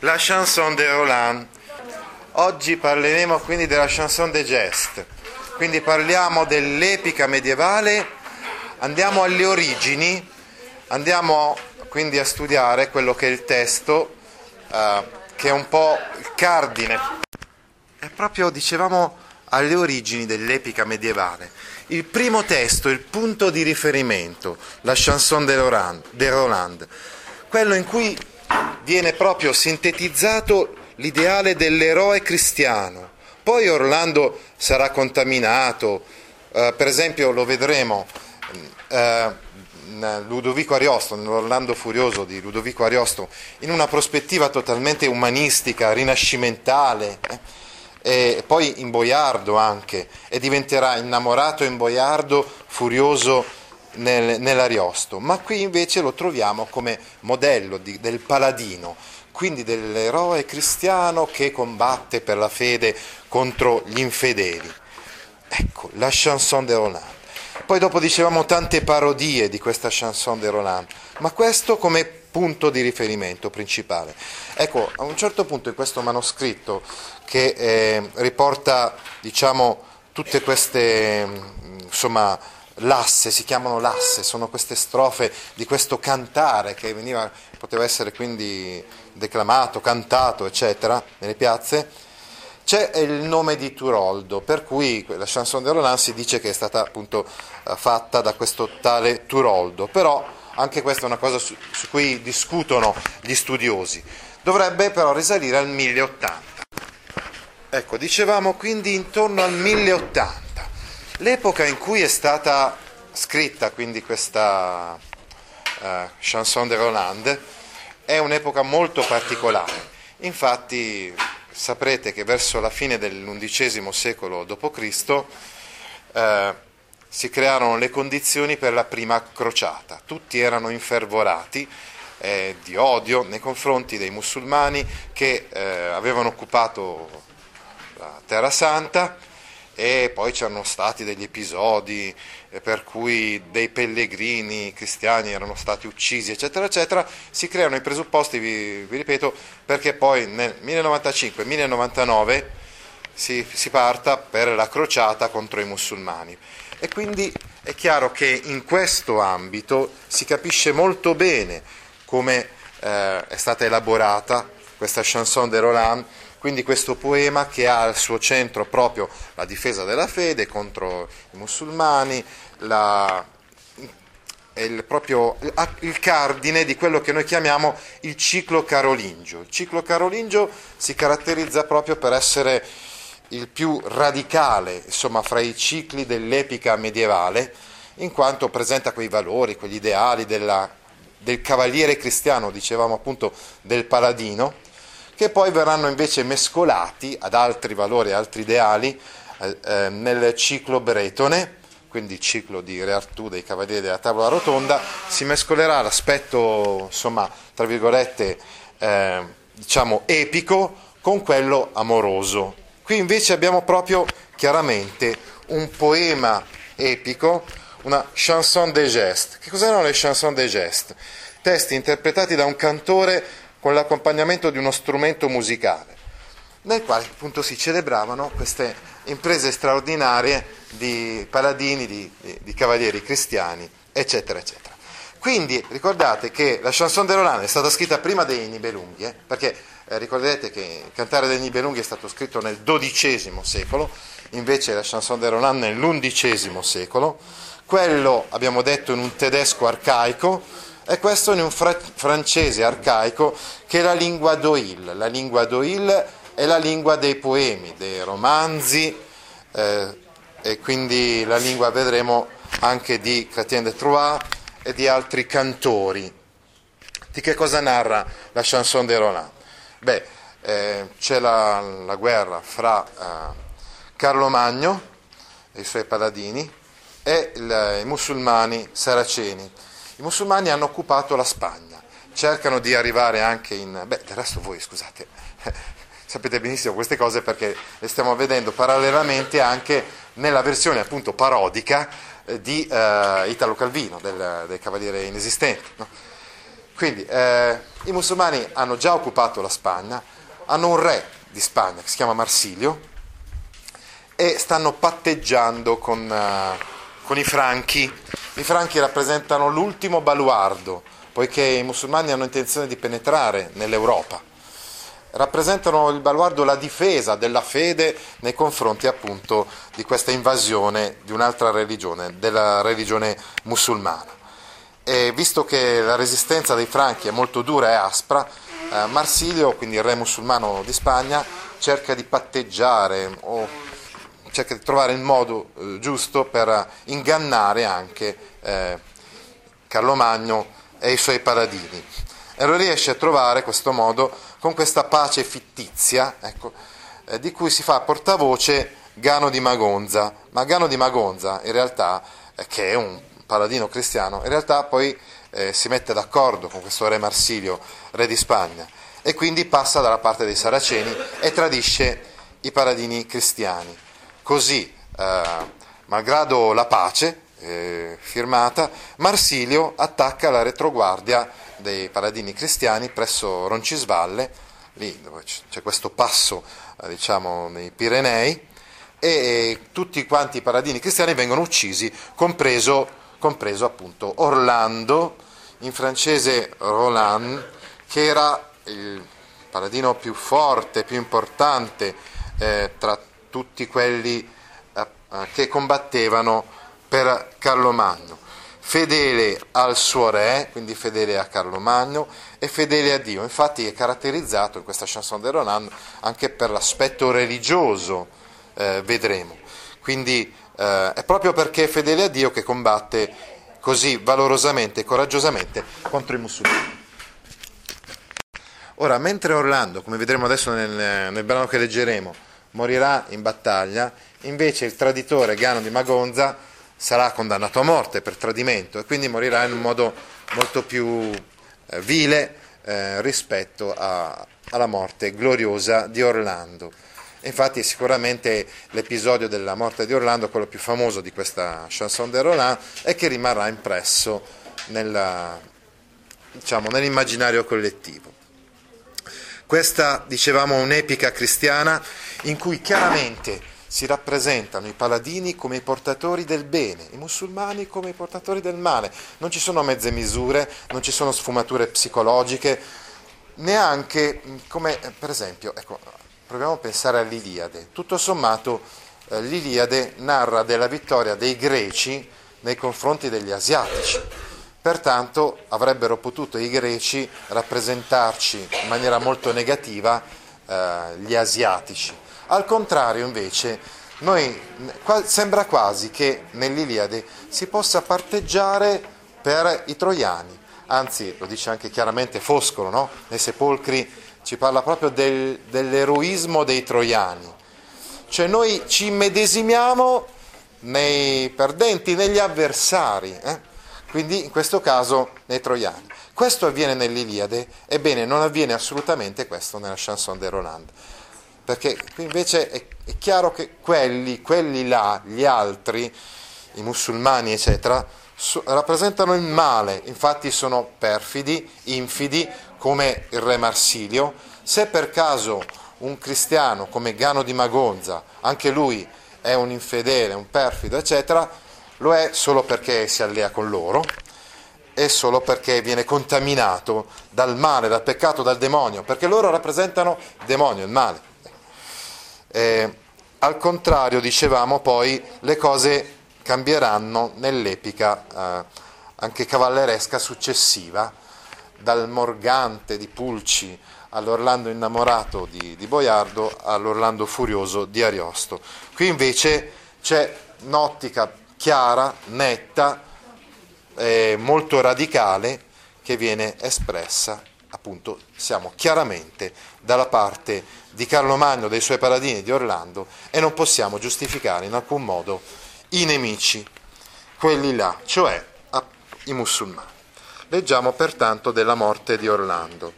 La chanson de Roland. Oggi parleremo quindi della chanson de geste. Quindi parliamo dell'epica medievale, andiamo alle origini, andiamo quindi a studiare quello che è il testo, eh, che è un po' il cardine. È proprio, dicevamo, alle origini dell'epica medievale. Il primo testo, il punto di riferimento, la chanson de Roland, de Roland quello in cui viene proprio sintetizzato l'ideale dell'eroe cristiano. Poi Orlando sarà contaminato, eh, per esempio lo vedremo eh, Ludovico Ariosto, nell'Orlando Furioso di Ludovico Ariosto, in una prospettiva totalmente umanistica, rinascimentale. Eh e poi in boiardo anche, e diventerà innamorato in boiardo, furioso nel, nell'Ariosto. Ma qui invece lo troviamo come modello di, del paladino, quindi dell'eroe cristiano che combatte per la fede contro gli infedeli. Ecco, la chanson de Roland. Poi dopo dicevamo tante parodie di questa chanson de Roland, ma questo come punto di riferimento principale. Ecco, a un certo punto in questo manoscritto che eh, riporta, diciamo, tutte queste, insomma, lasse, si chiamano lasse, sono queste strofe di questo cantare che veniva, poteva essere quindi declamato, cantato, eccetera, nelle piazze, c'è il nome di Turoldo, per cui la chanson de Roland si dice che è stata appunto eh, fatta da questo tale Turoldo, però anche questa è una cosa su, su cui discutono gli studiosi. Dovrebbe però risalire al 1080. Ecco, dicevamo quindi intorno al 1080. L'epoca in cui è stata scritta quindi questa uh, chanson de Roland è un'epoca molto particolare. Infatti saprete che verso la fine dell'undicesimo secolo d.C. Eh, si crearono le condizioni per la prima crociata. Tutti erano infervorati eh, di odio nei confronti dei musulmani che eh, avevano occupato la Terra Santa e poi c'erano stati degli episodi eh, per cui dei pellegrini cristiani erano stati uccisi, eccetera, eccetera, si creano i presupposti, vi, vi ripeto, perché poi nel 1095-1099 si, si parta per la crociata contro i musulmani. E quindi è chiaro che in questo ambito si capisce molto bene come eh, è stata elaborata questa chanson de Roland quindi questo poema che ha al suo centro proprio la difesa della fede contro i musulmani, la, il, proprio, il cardine di quello che noi chiamiamo il ciclo carolingio. Il ciclo carolingio si caratterizza proprio per essere il più radicale, insomma, fra i cicli dell'epica medievale, in quanto presenta quei valori, quegli ideali della, del cavaliere cristiano, dicevamo appunto del paladino, che poi verranno invece mescolati ad altri valori, altri ideali eh, eh, nel ciclo bretone, quindi il ciclo di Re Artù dei Cavalieri della Tavola Rotonda, si mescolerà l'aspetto, insomma, tra virgolette, eh, diciamo epico con quello amoroso. Qui invece abbiamo proprio chiaramente un poema epico, una chanson de geste. Che cos'erano le chanson de geste? Testi interpretati da un cantore con l'accompagnamento di uno strumento musicale, nel quale appunto si celebravano queste imprese straordinarie di paladini, di, di, di cavalieri cristiani, eccetera, eccetera. Quindi ricordate che la chanson de Roland è stata scritta prima dei Nibelunghi, eh, perché eh, ricordate che il cantare dei Nibelunghi è stato scritto nel XII secolo, invece la chanson de Roland nell'XI secolo, quello abbiamo detto in un tedesco arcaico, e questo in un fra- francese arcaico che è la lingua d'Oil. La lingua d'Oil è la lingua dei poemi, dei romanzi eh, e quindi la lingua vedremo anche di Chrétien de Troyes e di altri cantori. Di che cosa narra la chanson de Roland? Beh, eh, c'è la, la, guerra fra eh, Carlo Magno e i suoi paladini e il, i musulmani saraceni. I musulmani hanno occupato la Spagna, cercano di arrivare anche in... Beh, del resto voi, scusate, sapete benissimo queste cose perché le stiamo vedendo parallelamente anche nella versione appunto parodica eh, di eh, Italo Calvino, del, del Cavaliere Inesistente. No? Quindi eh, i musulmani hanno già occupato la Spagna, hanno un re di Spagna che si chiama Marsilio e stanno patteggiando con, uh, con i franchi. I franchi rappresentano l'ultimo baluardo, poiché i musulmani hanno intenzione di penetrare nell'Europa. Rappresentano il baluardo, la difesa della fede nei confronti appunto di questa invasione di un'altra religione, della religione musulmana. E visto che la resistenza dei franchi è molto dura e aspra, eh, Marsilio, quindi il re musulmano di Spagna, cerca di patteggiare o cerca di trovare il modo eh, giusto per ingannare anche eh, Carlo Magno e i suoi paladini. E lo riesce a trovare questo modo con questa pace fittizia, ecco, eh, di cui si fa portavoce Gano di Magonza. Ma Gano di Magonza, in realtà, eh, che è un paladino cristiano, in realtà poi eh, si mette d'accordo con questo re Marsilio, re di Spagna, e quindi passa dalla parte dei saraceni e tradisce i paladini cristiani. Così, eh, malgrado la pace eh, firmata, Marsilio attacca la retroguardia dei paladini cristiani presso Roncisvalle, lì dove c'è questo passo eh, diciamo, nei Pirenei, e tutti quanti i paladini cristiani vengono uccisi, compreso, compreso appunto Orlando, in francese Roland, che era il paladino più forte, più importante eh, tra tutti quelli eh, eh, che combattevano per Carlo Magno, fedele al suo re, quindi fedele a Carlo Magno e fedele a Dio. Infatti è caratterizzato in questa chanson de Roland anche per l'aspetto religioso, eh, vedremo. Quindi eh, è proprio perché è fedele a Dio che combatte così valorosamente e coraggiosamente contro i musulmani. Ora, mentre Orlando, come vedremo adesso nel, nel brano che leggeremo, morirà in battaglia, invece il traditore Gano di Magonza sarà condannato a morte per tradimento e quindi morirà in un modo molto più eh, vile eh, rispetto a, alla morte gloriosa di Orlando. Infatti sicuramente l'episodio della morte di Orlando, quello più famoso di questa chanson de Roland, e che rimarrà impresso nella, diciamo, nell'immaginario collettivo. Questa, dicevamo, è un'epica cristiana in cui chiaramente si rappresentano i paladini come i portatori del bene, i musulmani come i portatori del male. Non ci sono mezze misure, non ci sono sfumature psicologiche, neanche come, per esempio, ecco, proviamo a pensare all'Iliade. Tutto sommato eh, l'Iliade narra della vittoria dei greci nei confronti degli asiatici Pertanto avrebbero potuto i greci rappresentarci in maniera molto negativa eh, gli asiatici. Al contrario, invece, noi, sembra quasi che nell'Iliade si possa parteggiare per i troiani. Anzi, lo dice anche chiaramente Foscolo, no? nei sepolcri ci parla proprio del, dell'eroismo dei troiani. Cioè noi ci immedesimiamo nei perdenti, negli avversari. Eh? Quindi in questo caso nei troiani. Questo avviene nell'Iliade, ebbene non avviene assolutamente questo nella chanson de Roland, perché qui invece è, è chiaro che quelli, quelli là, gli altri, i musulmani eccetera, su, rappresentano il male, infatti sono perfidi, infidi, come il re Marsilio. Se per caso un cristiano come Gano di Magonza, anche lui è un infedele, un perfido, eccetera, lo è solo perché si allea con loro e solo perché viene contaminato dal male, dal peccato, dal demonio, perché loro rappresentano il demonio, il male. Eh, al contrario, dicevamo poi, le cose cambieranno nell'epica eh, anche cavalleresca successiva, dal Morgante di Pulci all'Orlando innamorato di, di Boiardo all'Orlando furioso di Ariosto. Qui invece c'è un'ottica chiara, netta, eh, molto radicale, che viene espressa, appunto, siamo chiaramente dalla parte di Carlo Magno, dei suoi paladini di Orlando e non possiamo giustificare in alcun modo i nemici, quelli là, cioè i musulmani. Leggiamo pertanto della morte di Orlando.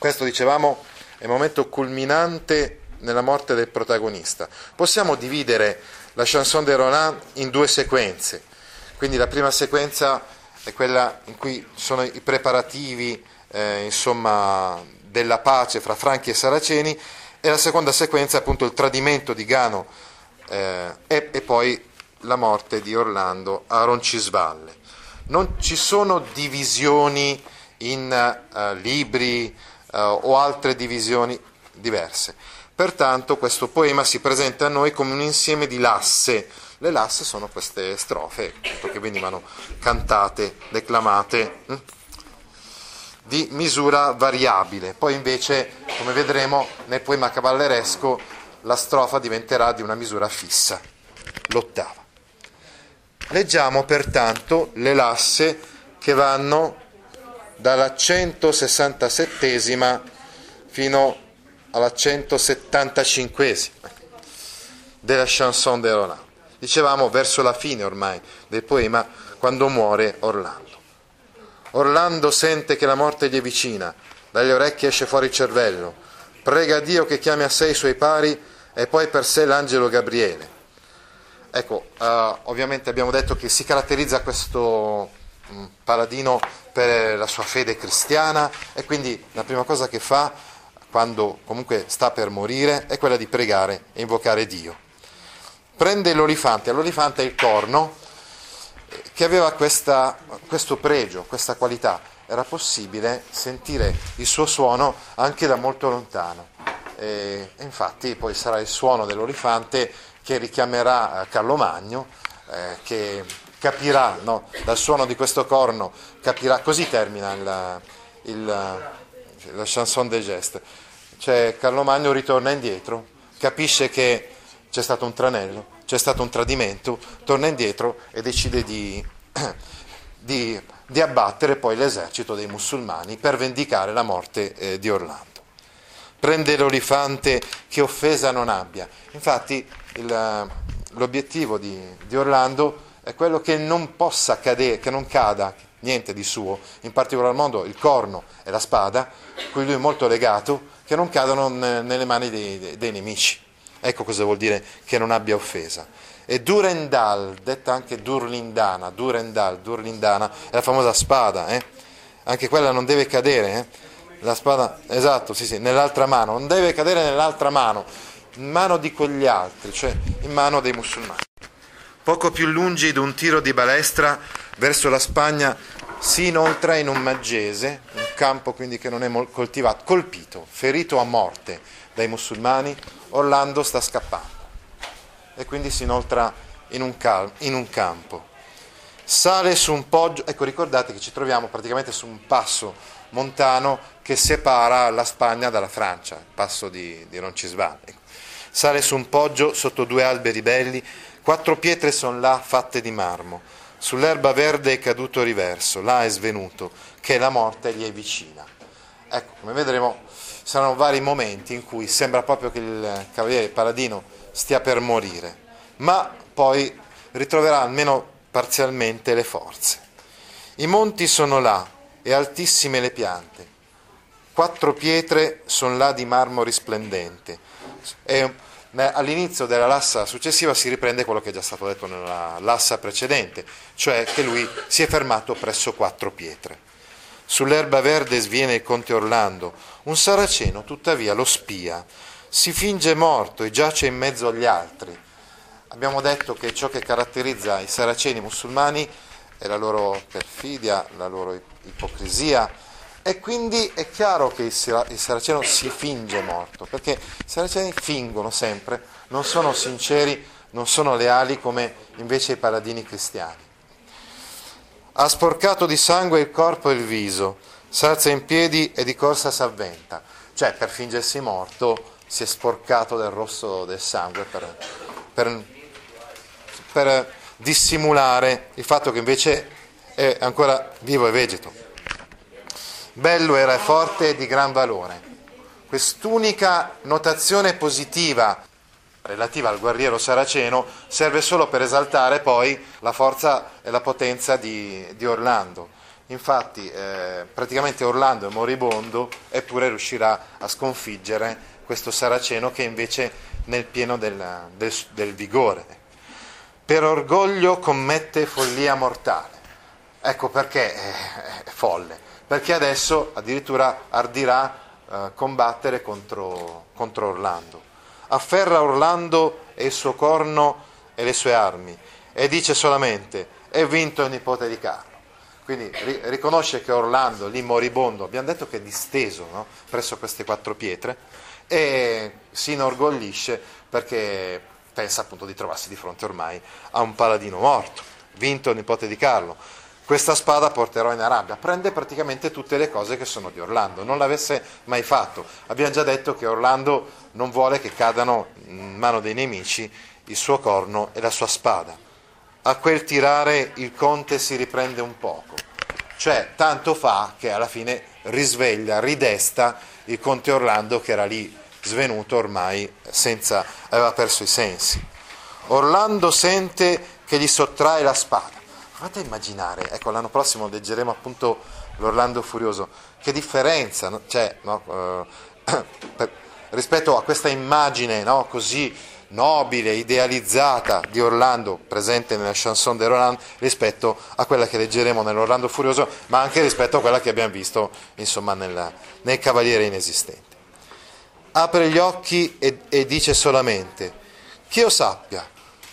Questo dicevamo è il momento culminante nella morte del protagonista. Possiamo dividere la chanson de Roland in due sequenze. Quindi la prima sequenza è quella in cui sono i preparativi eh, insomma, della pace fra Franchi e Saraceni e la seconda sequenza è appunto il tradimento di Gano eh, e, e, poi la morte di Orlando a Roncisvalle. Non ci sono divisioni in uh, libri uh, o altre divisioni diverse. Pertanto questo poema si presenta a noi come un insieme di lasse. Le lasse sono queste strofe che venivano cantate, declamate hm, di misura variabile. Poi invece, come vedremo nel poema cavalleresco, la strofa diventerà di una misura fissa, l'ottava. Leggiamo pertanto le lasse che vanno dalla 167 fino alla 175 della chanson de Roland. Dicevamo verso la fine ormai del poema, quando muore Orlando. Orlando sente che la morte gli è vicina, dalle orecchie esce fuori il cervello, prega Dio che chiami a sé i suoi pari e poi per sé l'angelo Gabriele. Ecco, uh, ovviamente abbiamo detto che si caratterizza questo um, paladino per la sua fede cristiana e quindi la prima cosa che fa quando comunque sta per morire, è quella di pregare e invocare Dio. Prende l'olifante, l'olifante è il corno che aveva questa, questo pregio, questa qualità, era possibile sentire il suo suono anche da molto lontano. E, infatti poi sarà il suono dell'olifante che richiamerà Carlo Magno, eh, che capirà no, dal suono di questo corno, capirà, così termina il, il, la chanson des gestes cioè Carlo Magno ritorna indietro, capisce che c'è stato un tranello, c'è stato un tradimento, torna indietro e decide di, di, di abbattere poi l'esercito dei musulmani per vendicare la morte eh, di Orlando. Prende l'olifante che offesa non abbia. Infatti il, l'obiettivo di, di Orlando è quello che non possa cadere, che non cada niente di suo, in particolar modo il corno e la spada, cui lui è molto legato, che non cadano nelle mani dei, dei nemici. Ecco cosa vuol dire che non abbia offesa. E Durendal, detta anche Durlindana, Durendal, Durlindana, è la famosa spada, eh? anche quella non deve cadere, eh? la spada, esatto, sì, sì, nell'altra mano, non deve cadere nell'altra mano, in mano di quegli altri, cioè in mano dei musulmani. Poco più lungi di un tiro di balestra verso la Spagna si inoltra in un maggese, campo quindi che non è coltivato, colpito, ferito a morte dai musulmani, Orlando sta scappando e quindi si inoltra in un, cal- in un campo. Sale su un poggio, ecco ricordate che ci troviamo praticamente su un passo montano che separa la Spagna dalla Francia, il passo di, di Roncisvalle. Ecco. Sale su un poggio sotto due alberi belli, quattro pietre sono là fatte di marmo Sull'erba verde è caduto riverso, là è svenuto, che la morte gli è vicina. Ecco, come vedremo, saranno vari momenti in cui sembra proprio che il cavaliere Paladino stia per morire, ma poi ritroverà almeno parzialmente le forze. I monti sono là e altissime le piante. Quattro pietre sono là di marmo risplendente. È all'inizio della lassa successiva si riprende quello che è già stato detto nella lassa precedente, cioè che lui si è fermato presso quattro pietre. Sull'erba verde sviene il conte Orlando, un saraceno tuttavia lo spia, si finge morto e giace in mezzo agli altri. Abbiamo detto che ciò che caratterizza i saraceni musulmani è la loro perfidia, la loro ipocrisia, e quindi è chiaro che il saraceno si finge morto, perché i saraceni fingono sempre, non sono sinceri, non sono leali come invece i paladini cristiani. Ha sporcato di sangue il corpo e il viso, s'alza in piedi e di corsa s'avventa. Cioè, per fingersi morto, si è sporcato del rosso del sangue per, per, per dissimulare il fatto che invece è ancora vivo e vegeto. Bello era forte e di gran valore. Quest'unica notazione positiva relativa al guerriero saraceno serve solo per esaltare poi la forza e la potenza di, di Orlando. Infatti eh, praticamente Orlando è moribondo eppure riuscirà a sconfiggere questo saraceno che invece nel pieno del, del, del vigore. Per orgoglio commette follia mortale. Ecco perché è folle, perché adesso addirittura ardirà eh, combattere contro, contro Orlando. Afferra Orlando e il suo corno e le sue armi e dice solamente è vinto il nipote di Carlo. Quindi riconosce che Orlando, lì moribondo, abbiamo detto che è disteso no? presso queste quattro pietre, e si inorgoglisce perché pensa appunto di trovarsi di fronte ormai a un paladino morto, vinto il nipote di Carlo. Questa spada porterò in Arabia, prende praticamente tutte le cose che sono di Orlando, non l'avesse mai fatto. Abbiamo già detto che Orlando non vuole che cadano in mano dei nemici il suo corno e la sua spada. A quel tirare il conte si riprende un poco, cioè tanto fa che alla fine risveglia, ridesta il conte Orlando che era lì svenuto ormai senza, aveva perso i sensi. Orlando sente che gli sottrae la spada. Fate immaginare, ecco l'anno prossimo leggeremo appunto l'Orlando Furioso, che differenza no? c'è no? eh, per, rispetto a questa immagine no? così nobile, idealizzata di Orlando presente nella chanson de Roland rispetto a quella che leggeremo nell'Orlando Furioso, ma anche rispetto a quella che abbiamo visto insomma, nel, nel Cavaliere Inesistente. Apre gli occhi e, e dice solamente, che io sappia,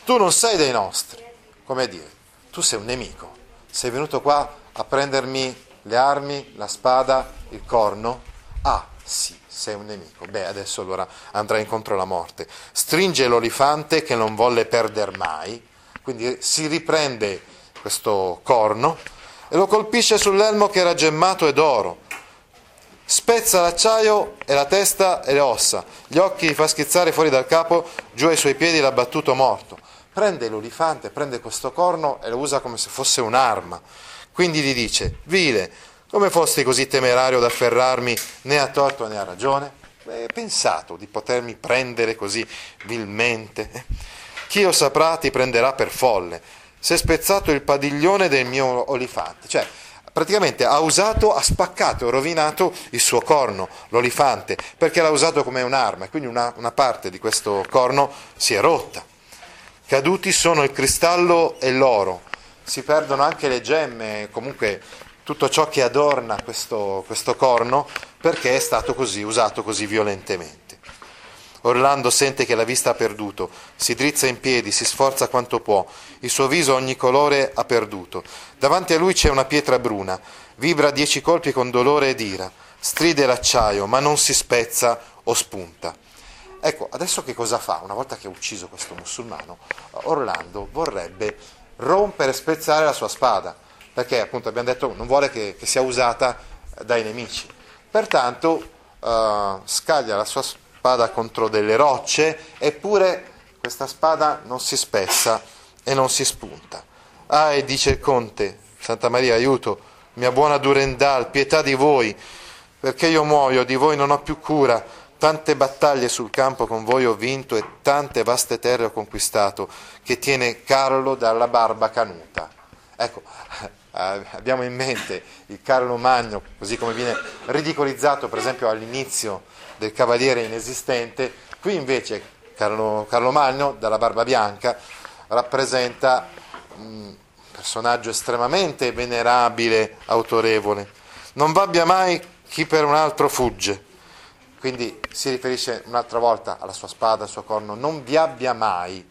tu non sei dei nostri, come dire, tu sei un nemico, sei venuto qua a prendermi le armi, la spada, il corno? Ah, sì, sei un nemico. Beh, adesso allora andrà incontro alla morte. Stringe l'olifante che non volle perder mai, quindi si riprende questo corno e lo colpisce sull'elmo che era gemmato ed oro. Spezza l'acciaio e la testa e le ossa, gli occhi li fa schizzare fuori dal capo, giù ai suoi piedi l'ha battuto morto. Prende l'olifante, prende questo corno e lo usa come se fosse un'arma. Quindi gli dice, vile, come fosti così temerario da afferrarmi né a torto né a ragione? Hai pensato di potermi prendere così vilmente? Chi lo saprà ti prenderà per folle. Si è spezzato il padiglione del mio olifante. Cioè, praticamente ha usato, ha spaccato e rovinato il suo corno, l'olifante, perché l'ha usato come un'arma e quindi una, una parte di questo corno si è rotta. Caduti sono il cristallo e l'oro, si perdono anche le gemme, comunque tutto ciò che adorna questo, questo corno perché è stato così, usato così violentemente. Orlando sente che la vista ha perduto, si drizza in piedi, si sforza quanto può, il suo viso ogni colore ha perduto. Davanti a lui c'è una pietra bruna, vibra dieci colpi con dolore ed ira, stride l'acciaio, ma non si spezza o spunta. Ecco, adesso che cosa fa? Una volta che ha ucciso questo musulmano, Orlando vorrebbe rompere e spezzare la sua spada perché appunto abbiamo detto non vuole che, che sia usata dai nemici. Pertanto uh, scaglia la sua spada contro delle rocce, eppure questa spada non si spessa e non si spunta. Ah, e dice il conte, Santa Maria, aiuto, mia buona Durendal, pietà di voi, perché io muoio, di voi non ho più cura, tante battaglie sul campo con voi ho vinto e tante vaste terre ho conquistato, che tiene Carlo dalla barba canuta. Ecco, Uh, abbiamo in mente il Carlo Magno, così come viene ridicolizzato per esempio all'inizio del Cavaliere inesistente, qui invece Carlo, Carlo Magno, dalla barba bianca, rappresenta un personaggio estremamente venerabile, autorevole. Non vabbia mai chi per un altro fugge. Quindi si riferisce un'altra volta alla sua spada, al suo corno, non vi abbia mai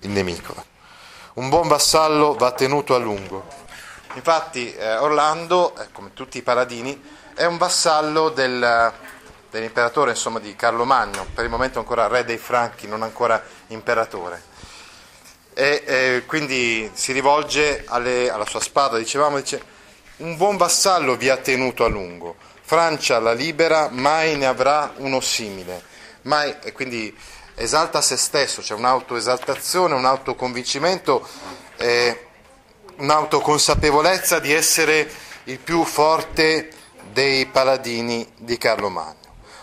il nemico. Un buon vassallo va tenuto a lungo Infatti eh, Orlando, eh, come tutti i paladini, è un vassallo del, dell'imperatore insomma, di Carlo Magno, per il momento ancora re dei Franchi, non ancora imperatore. E, e quindi si rivolge alle, alla sua spada, dicevamo, dice, un buon vassallo vi ha tenuto a lungo, Francia la libera, mai ne avrà uno simile, mai, e quindi esalta se stesso, c'è un'autoesaltazione, un autoconvincimento. Eh, un'autoconsapevolezza di essere il più forte dei paladini di Carlo Magno.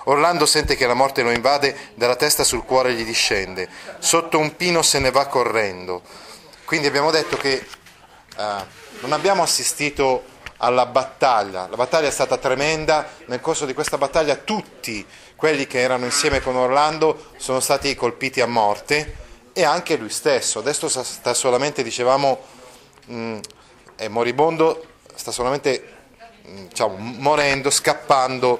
Orlando sente che la morte lo invade, dalla testa sul cuore gli discende, sotto un pino se ne va correndo. Quindi abbiamo detto che eh, non abbiamo assistito alla battaglia, la battaglia è stata tremenda, nel corso di questa battaglia tutti quelli che erano insieme con Orlando sono stati colpiti a morte e anche lui stesso, adesso sta solamente, dicevamo, mm, è moribondo, sta solamente mm, diciamo, morendo, scappando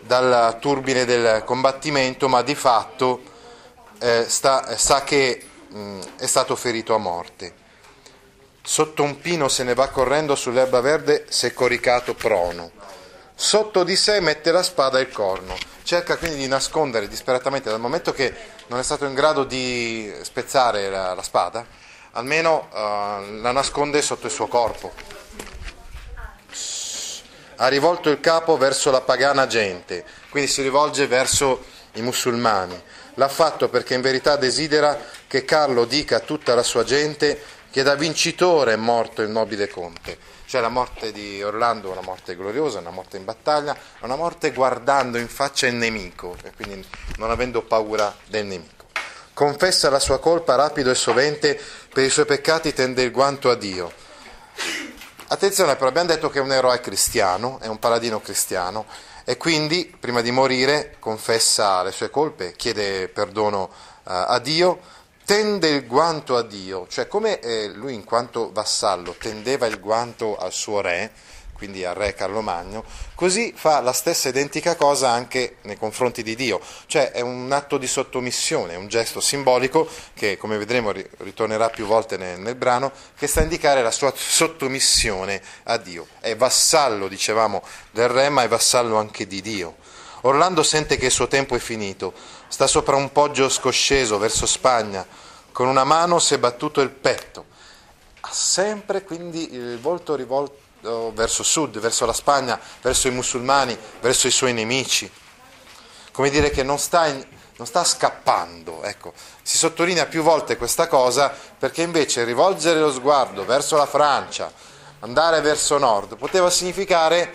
dal turbine del combattimento, ma di fatto eh, sta, sa che mh, mm, è stato ferito a morte. Sotto un pino se ne va correndo sull'erba verde, è coricato prono. Sotto di sé mette la spada e il corno. Cerca quindi di nascondere disperatamente, dal momento che non è stato in grado di spezzare la, la spada, almeno uh, la nasconde sotto il suo corpo ha rivolto il capo verso la pagana gente, quindi si rivolge verso i musulmani. L'ha fatto perché in verità desidera che Carlo dica a tutta la sua gente che da vincitore è morto il nobile conte. Cioè la morte di Orlando è una morte gloriosa, una morte in battaglia, una morte guardando in faccia il nemico e quindi non avendo paura del nemico. Confessa la sua colpa rapido e sovente, per i suoi peccati tende il guanto a Dio Attenzione però, abbiamo detto che è un eroe cristiano, è un paladino cristiano e quindi prima di morire confessa le sue colpe, chiede perdono uh, a Dio, tende il guanto a Dio, cioè come eh, lui in quanto vassallo tendeva il guanto al suo re, quindi al re Carlo Magno, così fa la stessa identica cosa anche nei confronti di Dio, cioè è un atto di sottomissione, un gesto simbolico che come vedremo ritornerà più volte nel, nel brano, che sta a indicare la sua sottomissione a Dio. È vassallo, dicevamo, del re, ma è vassallo anche di Dio. Orlando sente che il suo tempo è finito, sta sopra un poggio scosceso verso Spagna, con una mano si è battuto il petto, ha sempre quindi il volto rivolto verso sud, verso la Spagna, verso i musulmani, verso i suoi nemici. Come dire che non sta, in, non sta scappando. Ecco. Si sottolinea più volte questa cosa perché invece rivolgere lo sguardo verso la Francia, andare verso nord, poteva significare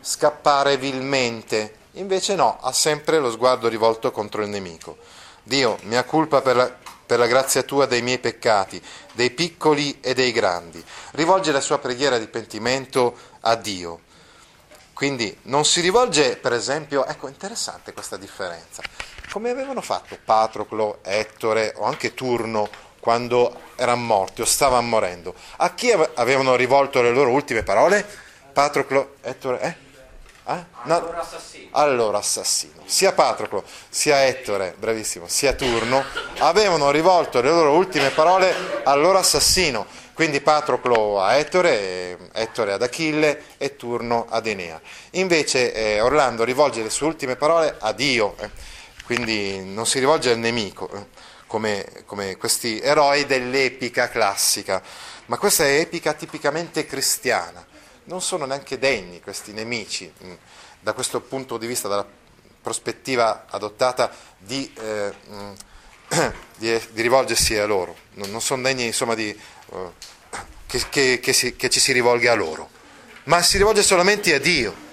scappare vilmente. Invece no, ha sempre lo sguardo rivolto contro il nemico. Dio, mia colpa per la, per la grazia tua dei miei peccati, dei piccoli e dei grandi. Rivolge la sua preghiera di pentimento a Dio. Quindi non si rivolge, per esempio, ecco, interessante questa differenza. Come avevano fatto Patroclo, Ettore o anche Turno quando erano morti o stavano morendo? A chi avevano rivolto le loro ultime parole? Patroclo, Ettore, eh? Eh? No. Allora, assassino. allora assassino. Sia Patroclo, sia Ettore, bravissimo, sia Turno avevano rivolto le loro ultime parole al loro assassino. Quindi Patroclo a Ettore, Ettore ad Achille e Turno ad Enea. Invece eh, Orlando rivolge le sue ultime parole a Dio, eh. quindi non si rivolge al nemico, eh, come, come questi eroi dell'epica classica. Ma questa è epica tipicamente cristiana non sono neanche degni questi nemici, mm, da questo punto di vista, dalla prospettiva adottata, di, eh, mm, di, di rivolgersi a loro, non, non sono degni insomma, di, uh, che, che, che, si, che ci si rivolga a loro, ma si rivolge solamente a Dio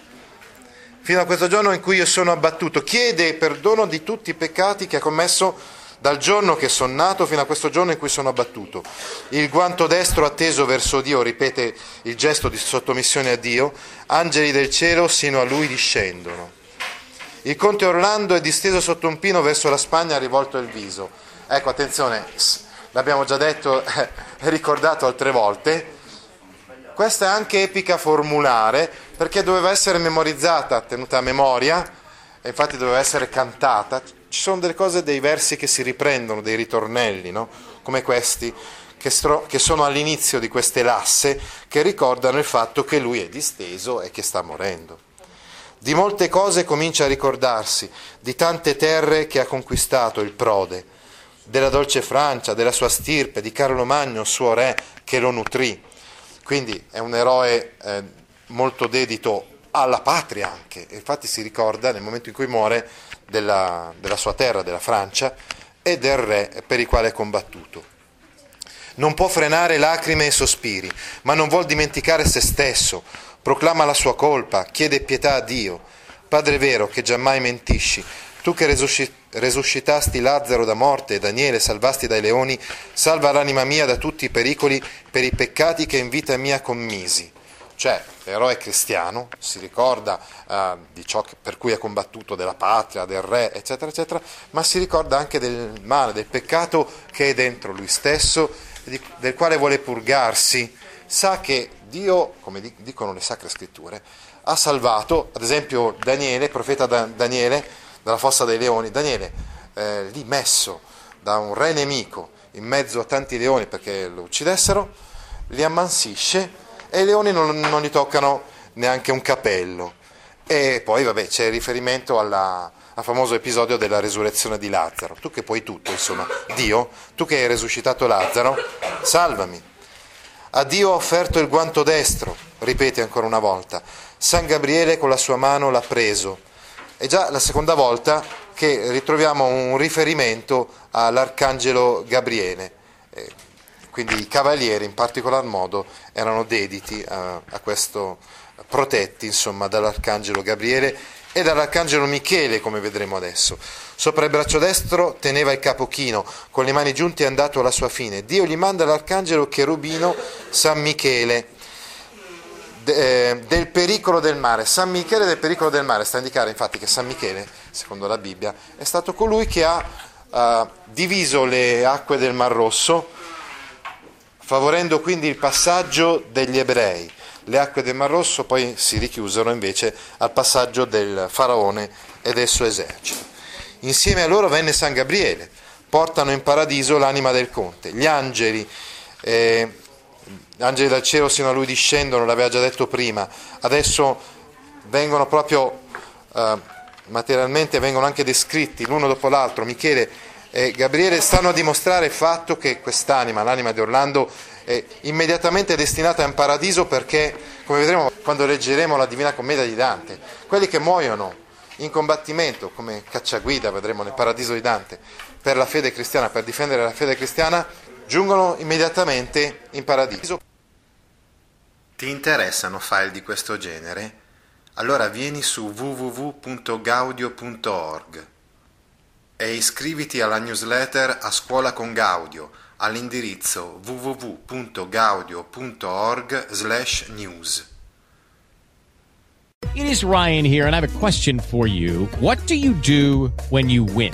fino a questo giorno in cui io sono abbattuto. Chiede perdono di tutti i peccati che ha commesso dal giorno che sono nato fino a questo giorno in cui sono abbattuto. Il guanto destro atteso verso Dio, ripete il gesto di sottomissione a Dio, angeli del cielo sino a lui discendono. Il conte Orlando è disteso sotto un pino verso la Spagna, ha rivolto il viso. Ecco, attenzione, l'abbiamo già detto e ricordato altre volte, questa è anche epica formulare perché doveva essere memorizzata, tenuta a memoria, e infatti doveva essere cantata, ci sono delle cose, dei versi che si riprendono, dei ritornelli, no? come questi, che, stro- che sono all'inizio di queste lasse, che ricordano il fatto che lui è disteso e che sta morendo. Di molte cose comincia a ricordarsi, di tante terre che ha conquistato il prode, della dolce Francia, della sua stirpe, di Carlo Magno, suo re, che lo nutrì. Quindi è un eroe eh, molto dedito alla patria anche, infatti si ricorda nel momento in cui muore della, della sua terra, della Francia, e del re per il quale è combattuto. Non può frenare lacrime e sospiri, ma non vuol dimenticare se stesso. Proclama la sua colpa, chiede pietà a Dio. Padre vero, che giammai mentisci, tu che resuscitasti Lazzaro da morte e Daniele salvasti dai leoni, salva l'anima mia da tutti i pericoli per i peccati che in vita mia commisi. Cioè, l'eroe cristiano si ricorda uh, di ciò per cui ha combattuto, della patria, del re, eccetera, eccetera, ma si ricorda anche del male, del peccato che è dentro lui stesso, di, del quale vuole purgarsi. Sa che Dio, come dicono le sacre scritture, ha salvato, ad esempio, Daniele, profeta Daniele, dalla fossa dei leoni. Daniele, eh, lì messo da un re nemico in mezzo a tanti leoni perché lo uccidessero, li ammansisce e i leoni non, non gli toccano neanche un capello. E poi vabbè, c'è il riferimento alla, al famoso episodio della resurrezione di Lazzaro. Tu che puoi tutto, insomma, Dio, tu che hai resuscitato Lazzaro, salvami. A Dio ho offerto il guanto destro, ripete ancora una volta. San Gabriele con la sua mano l'ha preso è già la seconda volta che ritroviamo un riferimento all'arcangelo Gabriele. Quindi i cavalieri in particolar modo erano dediti a, a questo, protetti insomma, dall'arcangelo Gabriele e dall'arcangelo Michele, come vedremo adesso. Sopra il braccio destro teneva il capo chino, con le mani giunte è andato alla sua fine. Dio gli manda l'arcangelo cherubino San Michele eh, del pericolo del mare. San Michele del pericolo del mare sta a indicare infatti che San Michele, secondo la Bibbia, è stato colui che ha uh, diviso le acque del Mar Rosso, favorendo quindi il passaggio degli ebrei. Le acque del Mar Rosso poi si richiusero invece al passaggio del faraone e del suo esercito. Insieme a loro venne San Gabriele, portano in paradiso l'anima del conte. Gli angeli eh, angeli dal cielo sino a lui discendono, l'aveva già detto prima, adesso vengono proprio eh, materialmente, vengono anche descritti l'uno dopo l'altro, Michele e Gabriele stanno a dimostrare il fatto che quest'anima, l'anima di Orlando, è immediatamente destinata in paradiso perché, come vedremo quando leggeremo la Divina Commedia di Dante, quelli che muoiono in combattimento, come cacciaguida vedremo nel paradiso di Dante, per la fede cristiana, per difendere la fede cristiana, giungono immediatamente in paradiso. Ti interessano file di questo genere? Allora vieni su www.gaudio.org e iscriviti alla newsletter A Scuola con Gaudio all'indirizzo www.gaudio.org/news. It is Ryan here and I have a question for you. What do you do when you win?